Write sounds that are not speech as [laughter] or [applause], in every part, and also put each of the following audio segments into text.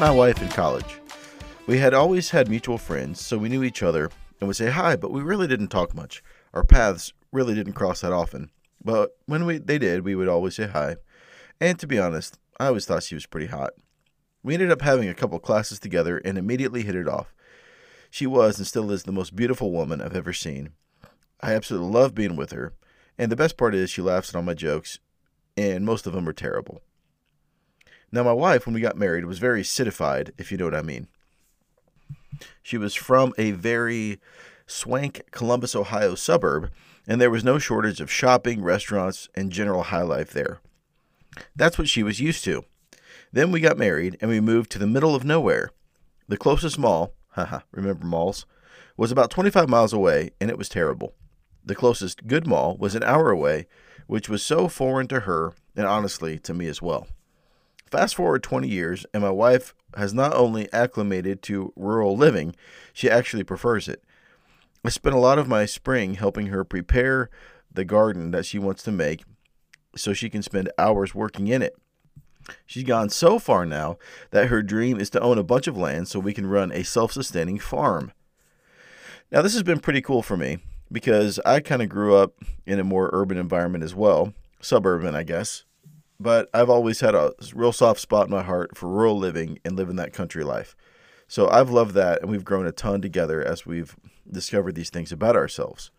my wife in college. We had always had mutual friends, so we knew each other and would say hi, but we really didn't talk much. Our paths really didn't cross that often. But when we they did, we would always say hi. And to be honest, I always thought she was pretty hot. We ended up having a couple classes together and immediately hit it off. She was and still is the most beautiful woman I've ever seen. I absolutely love being with her, and the best part is she laughs at all my jokes, and most of them are terrible. Now, my wife, when we got married, was very citified, if you know what I mean. She was from a very swank Columbus, Ohio suburb, and there was no shortage of shopping, restaurants, and general high life there. That's what she was used to. Then we got married and we moved to the middle of nowhere. The closest mall, [laughs] haha, remember malls, was about 25 miles away and it was terrible. The closest good mall was an hour away, which was so foreign to her and honestly to me as well. Fast forward 20 years, and my wife has not only acclimated to rural living, she actually prefers it. I spent a lot of my spring helping her prepare the garden that she wants to make so she can spend hours working in it. She's gone so far now that her dream is to own a bunch of land so we can run a self sustaining farm. Now, this has been pretty cool for me because I kind of grew up in a more urban environment as well, suburban, I guess. But I've always had a real soft spot in my heart for rural living and living that country life. So I've loved that, and we've grown a ton together as we've discovered these things about ourselves.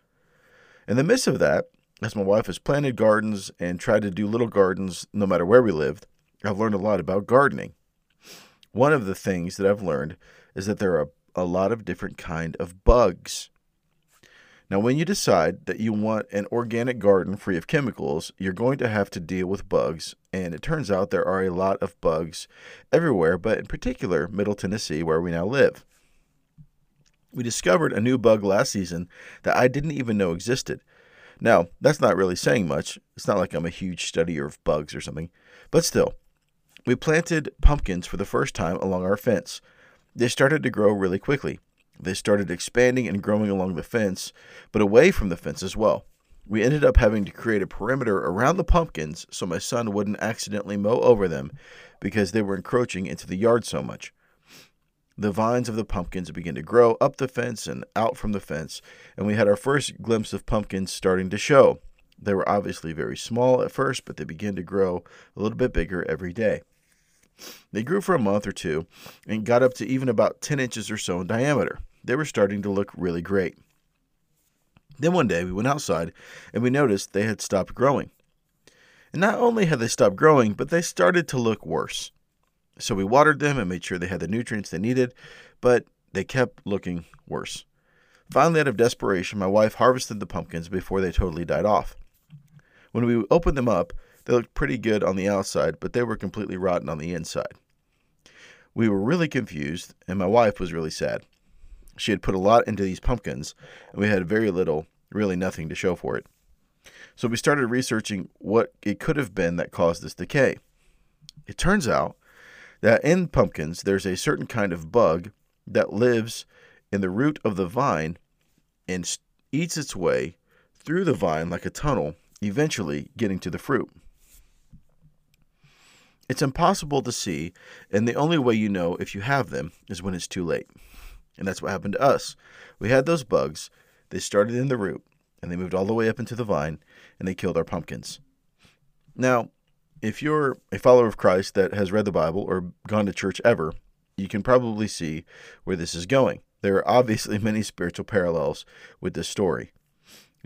In the midst of that, as my wife has planted gardens and tried to do little gardens no matter where we lived, I've learned a lot about gardening. One of the things that I've learned is that there are a lot of different kind of bugs. Now, when you decide that you want an organic garden free of chemicals, you're going to have to deal with bugs, and it turns out there are a lot of bugs everywhere, but in particular, Middle Tennessee, where we now live. We discovered a new bug last season that I didn't even know existed. Now, that's not really saying much. It's not like I'm a huge studier of bugs or something, but still, we planted pumpkins for the first time along our fence. They started to grow really quickly. They started expanding and growing along the fence, but away from the fence as well. We ended up having to create a perimeter around the pumpkins so my son wouldn't accidentally mow over them because they were encroaching into the yard so much. The vines of the pumpkins began to grow up the fence and out from the fence, and we had our first glimpse of pumpkins starting to show. They were obviously very small at first, but they began to grow a little bit bigger every day. They grew for a month or two and got up to even about 10 inches or so in diameter. They were starting to look really great. Then one day we went outside and we noticed they had stopped growing. And not only had they stopped growing, but they started to look worse. So we watered them and made sure they had the nutrients they needed, but they kept looking worse. Finally, out of desperation, my wife harvested the pumpkins before they totally died off. When we opened them up, they looked pretty good on the outside, but they were completely rotten on the inside. We were really confused, and my wife was really sad. She had put a lot into these pumpkins, and we had very little, really nothing to show for it. So we started researching what it could have been that caused this decay. It turns out that in pumpkins, there's a certain kind of bug that lives in the root of the vine and eats its way through the vine like a tunnel, eventually getting to the fruit. It's impossible to see, and the only way you know if you have them is when it's too late. And that's what happened to us. We had those bugs, they started in the root, and they moved all the way up into the vine, and they killed our pumpkins. Now, if you're a follower of Christ that has read the Bible or gone to church ever, you can probably see where this is going. There are obviously [laughs] many spiritual parallels with this story.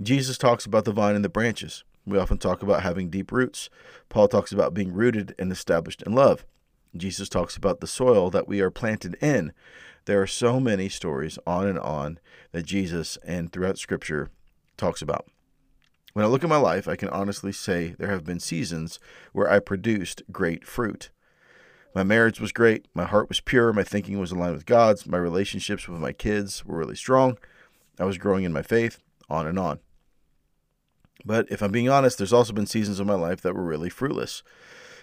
Jesus talks about the vine and the branches. We often talk about having deep roots. Paul talks about being rooted and established in love. Jesus talks about the soil that we are planted in. There are so many stories on and on that Jesus and throughout Scripture talks about. When I look at my life, I can honestly say there have been seasons where I produced great fruit. My marriage was great, my heart was pure, my thinking was aligned with God's, my relationships with my kids were really strong, I was growing in my faith, on and on. But if I'm being honest, there's also been seasons of my life that were really fruitless.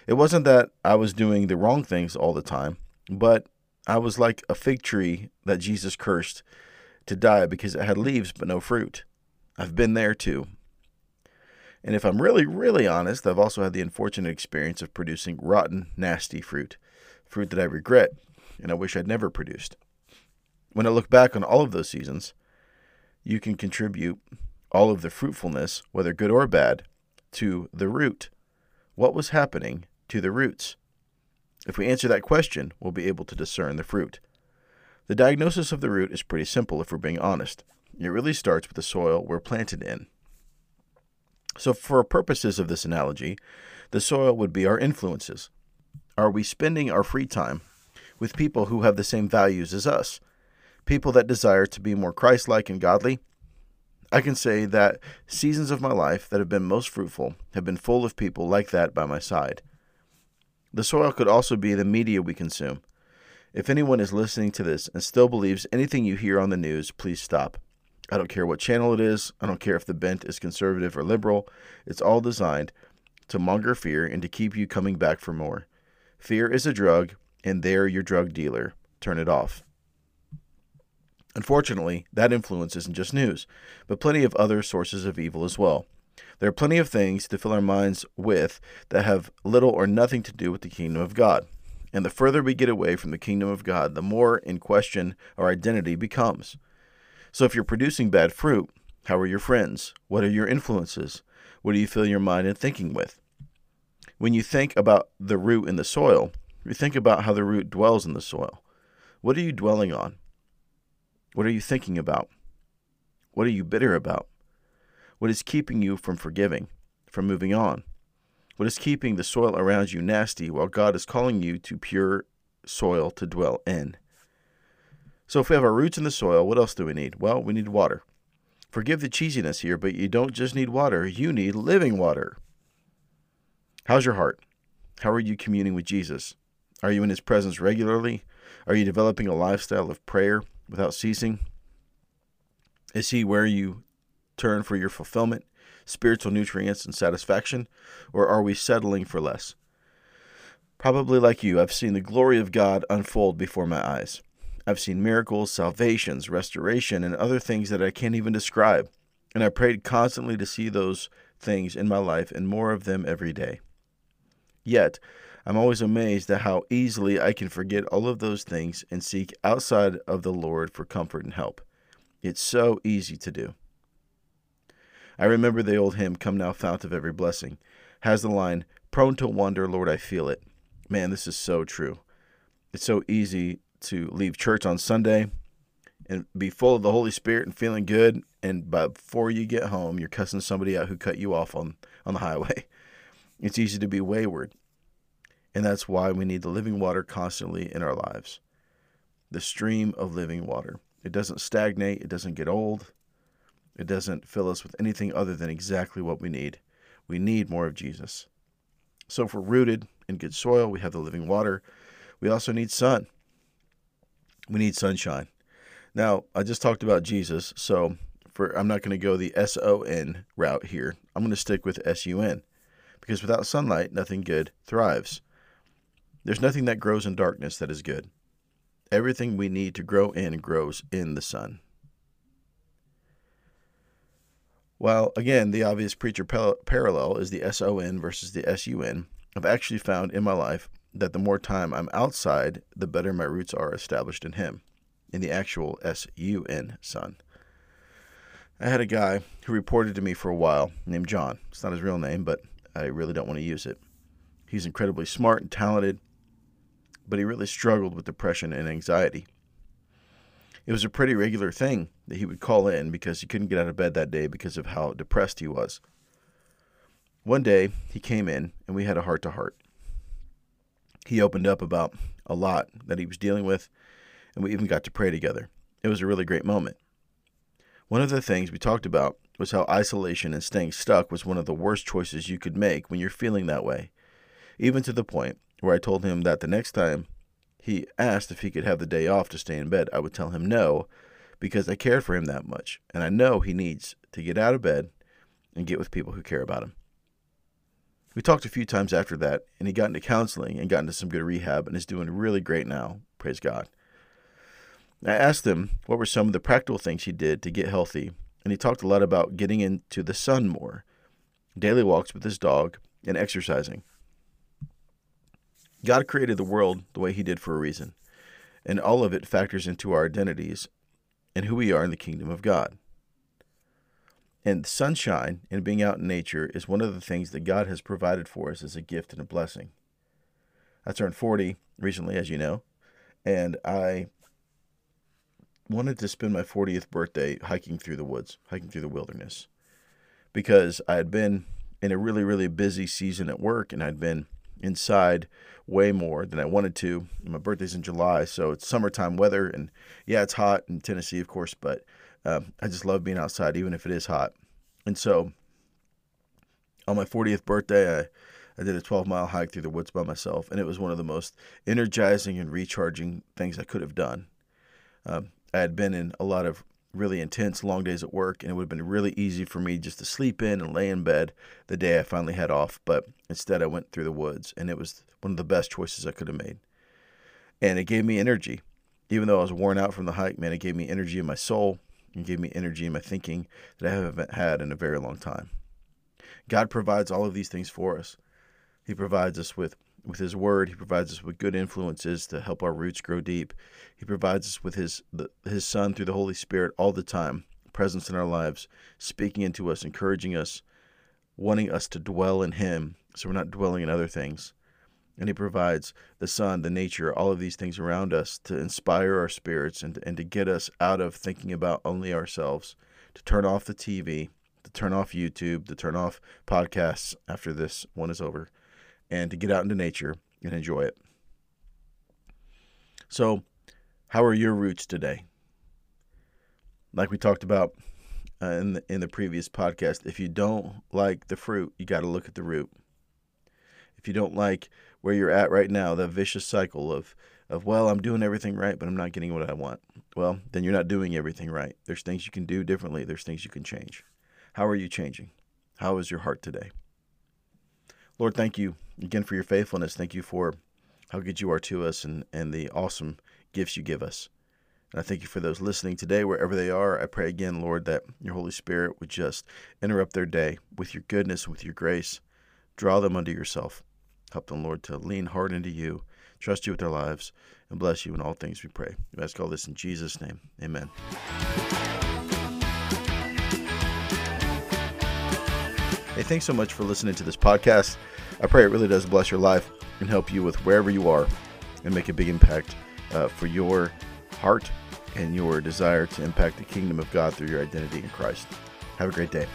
It wasn't that I was doing the wrong things all the time, but I was like a fig tree that Jesus cursed to die because it had leaves but no fruit. I've been there too. And if I'm really, really honest, I've also had the unfortunate experience of producing rotten, nasty fruit, fruit that I regret. and I wish I'd never produced. When I look back on all of those seasons, you can contribute all of the fruitfulness, whether good or bad, to the root. What was happening to the roots? If we answer that question, we'll be able to discern the fruit. The diagnosis of the root is pretty simple if we're being honest. It really starts with the soil we're planted in. So, for purposes of this analogy, the soil would be our influences. Are we spending our free time with people who have the same values as us? People that desire to be more Christ like and godly? I can say that seasons of my life that have been most fruitful have been full of people like that by my side. The soil could also be the media we consume. If anyone is listening to this and still believes anything you hear on the news, please stop. I don't care what channel it is. I don't care if the bent is conservative or liberal. It's all designed to monger fear and to keep you coming back for more. Fear is a drug, and they're your drug dealer. Turn it off. Unfortunately, that influence isn't just news, but plenty of other sources of evil as well. There are plenty of things to fill our minds with that have little or nothing to do with the kingdom of God. And the further we get away from the kingdom of God, the more in question our identity becomes. So if you're producing bad fruit, how are your friends? What are your influences? What do you fill your mind and thinking with? When you think about the root in the soil, you think about how the root dwells in the soil. What are you dwelling on? What are you thinking about? What are you bitter about? What is keeping you from forgiving, from moving on? What is keeping the soil around you nasty while God is calling you to pure soil to dwell in? So, if we have our roots in the soil, what else do we need? Well, we need water. Forgive the cheesiness here, but you don't just need water, you need living water. How's your heart? How are you communing with Jesus? Are you in his presence regularly? Are you developing a lifestyle of prayer without ceasing? Is he where you turn for your fulfillment? spiritual nutrients and satisfaction, or are we settling for less? Probably like you, I've seen the glory of God unfold before my eyes. I've seen miracles, salvations, restoration, and other things that I can't even describe. And I prayed constantly to see those things in my life and more of them every day. Yet, I'm always amazed at how easily I can forget all of those things and seek outside of the Lord for comfort and help. It's so easy to do. I remember the old hymn, Come Thou, Fount of Every Blessing, has the line, Prone to wonder, Lord, I feel it. Man, this is so true. It's so easy to leave church on Sunday and be full of the Holy Spirit and feeling good, and before you get home, you're cussing somebody out who cut you off on, on the highway. [laughs] It's easy to be wayward. And that's why we need the living water constantly in our lives. The stream of living water. It doesn't stagnate, it doesn't get old, it doesn't fill us with anything other than exactly what we need. We need more of Jesus. So if we're rooted in good soil, we have the living water. We also need sun. We need sunshine. Now, I just talked about Jesus, so for I'm not going to go the S O N route here. I'm going to stick with S U N because without sunlight, nothing good thrives. There's nothing that grows in darkness that is good. Everything we need to grow in grows in the sun. While, again, the obvious preacher parallel is the SON versus the SUN, I've actually found in my life that the more time I'm outside, the better my roots are established in Him, in the actual SUN, Son. I had a guy who reported to me for a while named John. It's not his real name, but I really don't want to use it. He's incredibly smart and talented, but he really struggled with depression and anxiety. It was a pretty regular thing that he would call in because he couldn't get out of bed that day because of how depressed he was. One day, he came in and we had a heart to heart. He opened up about a lot that he was dealing with, and we even got to pray together. It was a really great moment. One of the things we talked about was how isolation and staying stuck was one of the worst choices you could make when you're feeling that way, even to the point where I told him that the next time he asked if he could have the day off to stay in bed. I would tell him no because I cared for him that much, and I know he needs to get out of bed and get with people who care about him. We talked a few times after that, and he got into counseling and got into some good rehab and is doing really great now. Praise God. I asked him what were some of the practical things he did to get healthy, and he talked a lot about getting into the sun more, daily walks with his dog, and exercising. God created the world the way He did for a reason. And all of it factors into our identities and who we are in the kingdom of God. And sunshine and being out in nature is one of the things that God has provided for us as a gift and a blessing. I turned 40 recently, as you know, and I wanted to spend my 40th birthday hiking through the woods, hiking through the wilderness, because I had been in a really, really busy season at work and I'd been inside way more than I wanted to. My birthday's in July, so it's summertime weather, and yeah, it's hot in Tennessee, of course, but um, I just love being outside, even if it is hot. And so on my 40th birthday, I, I did a 12 mile hike through the woods by myself, and it was one of the most energizing and recharging things I could have done. Um, I had been in a lot of really intense long days at work, and it would have been really easy for me just to sleep in and lay in bed the day I finally had off. But instead, I went through the woods, and it was one of the best choices I could have made. And it gave me energy. Even though I was worn out from the hike, man, it gave me energy in my soul and gave me energy in my thinking that I haven't had in a very long time. God provides all of these things for us. He provides us with with his word he provides us with good influences to help our roots grow deep. He provides us with his the, his son through the holy spirit all the time presence in our lives speaking into us encouraging us wanting us to dwell in him so we're not dwelling in other things. And he provides the sun the nature all of these things around us to inspire our spirits and, and to get us out of thinking about only ourselves to turn off the tv to turn off youtube to turn off podcasts after this one is over and to get out into nature and enjoy it. So, how are your roots today? Like we talked about uh, in the, in the previous podcast, if you don't like the fruit, you got to look at the root. If you don't like where you're at right now, the vicious cycle of of well, I'm doing everything right, but I'm not getting what I want. Well, then you're not doing everything right. There's things you can do differently. There's things you can change. How are you changing? How is your heart today? Lord, thank you again for your faithfulness. Thank you for how good you are to us and, and the awesome gifts you give us. And I thank you for those listening today, wherever they are. I pray again, Lord, that your Holy Spirit would just interrupt their day with your goodness, with your grace. Draw them unto yourself. Help them, Lord, to lean hard into you, trust you with their lives, and bless you in all things we pray. We ask all this in Jesus' name. Amen. Hey, thanks so much for listening to this podcast. I pray it really does bless your life and help you with wherever you are and make a big impact uh, for your heart and your desire to impact the kingdom of God through your identity in Christ. Have a great day.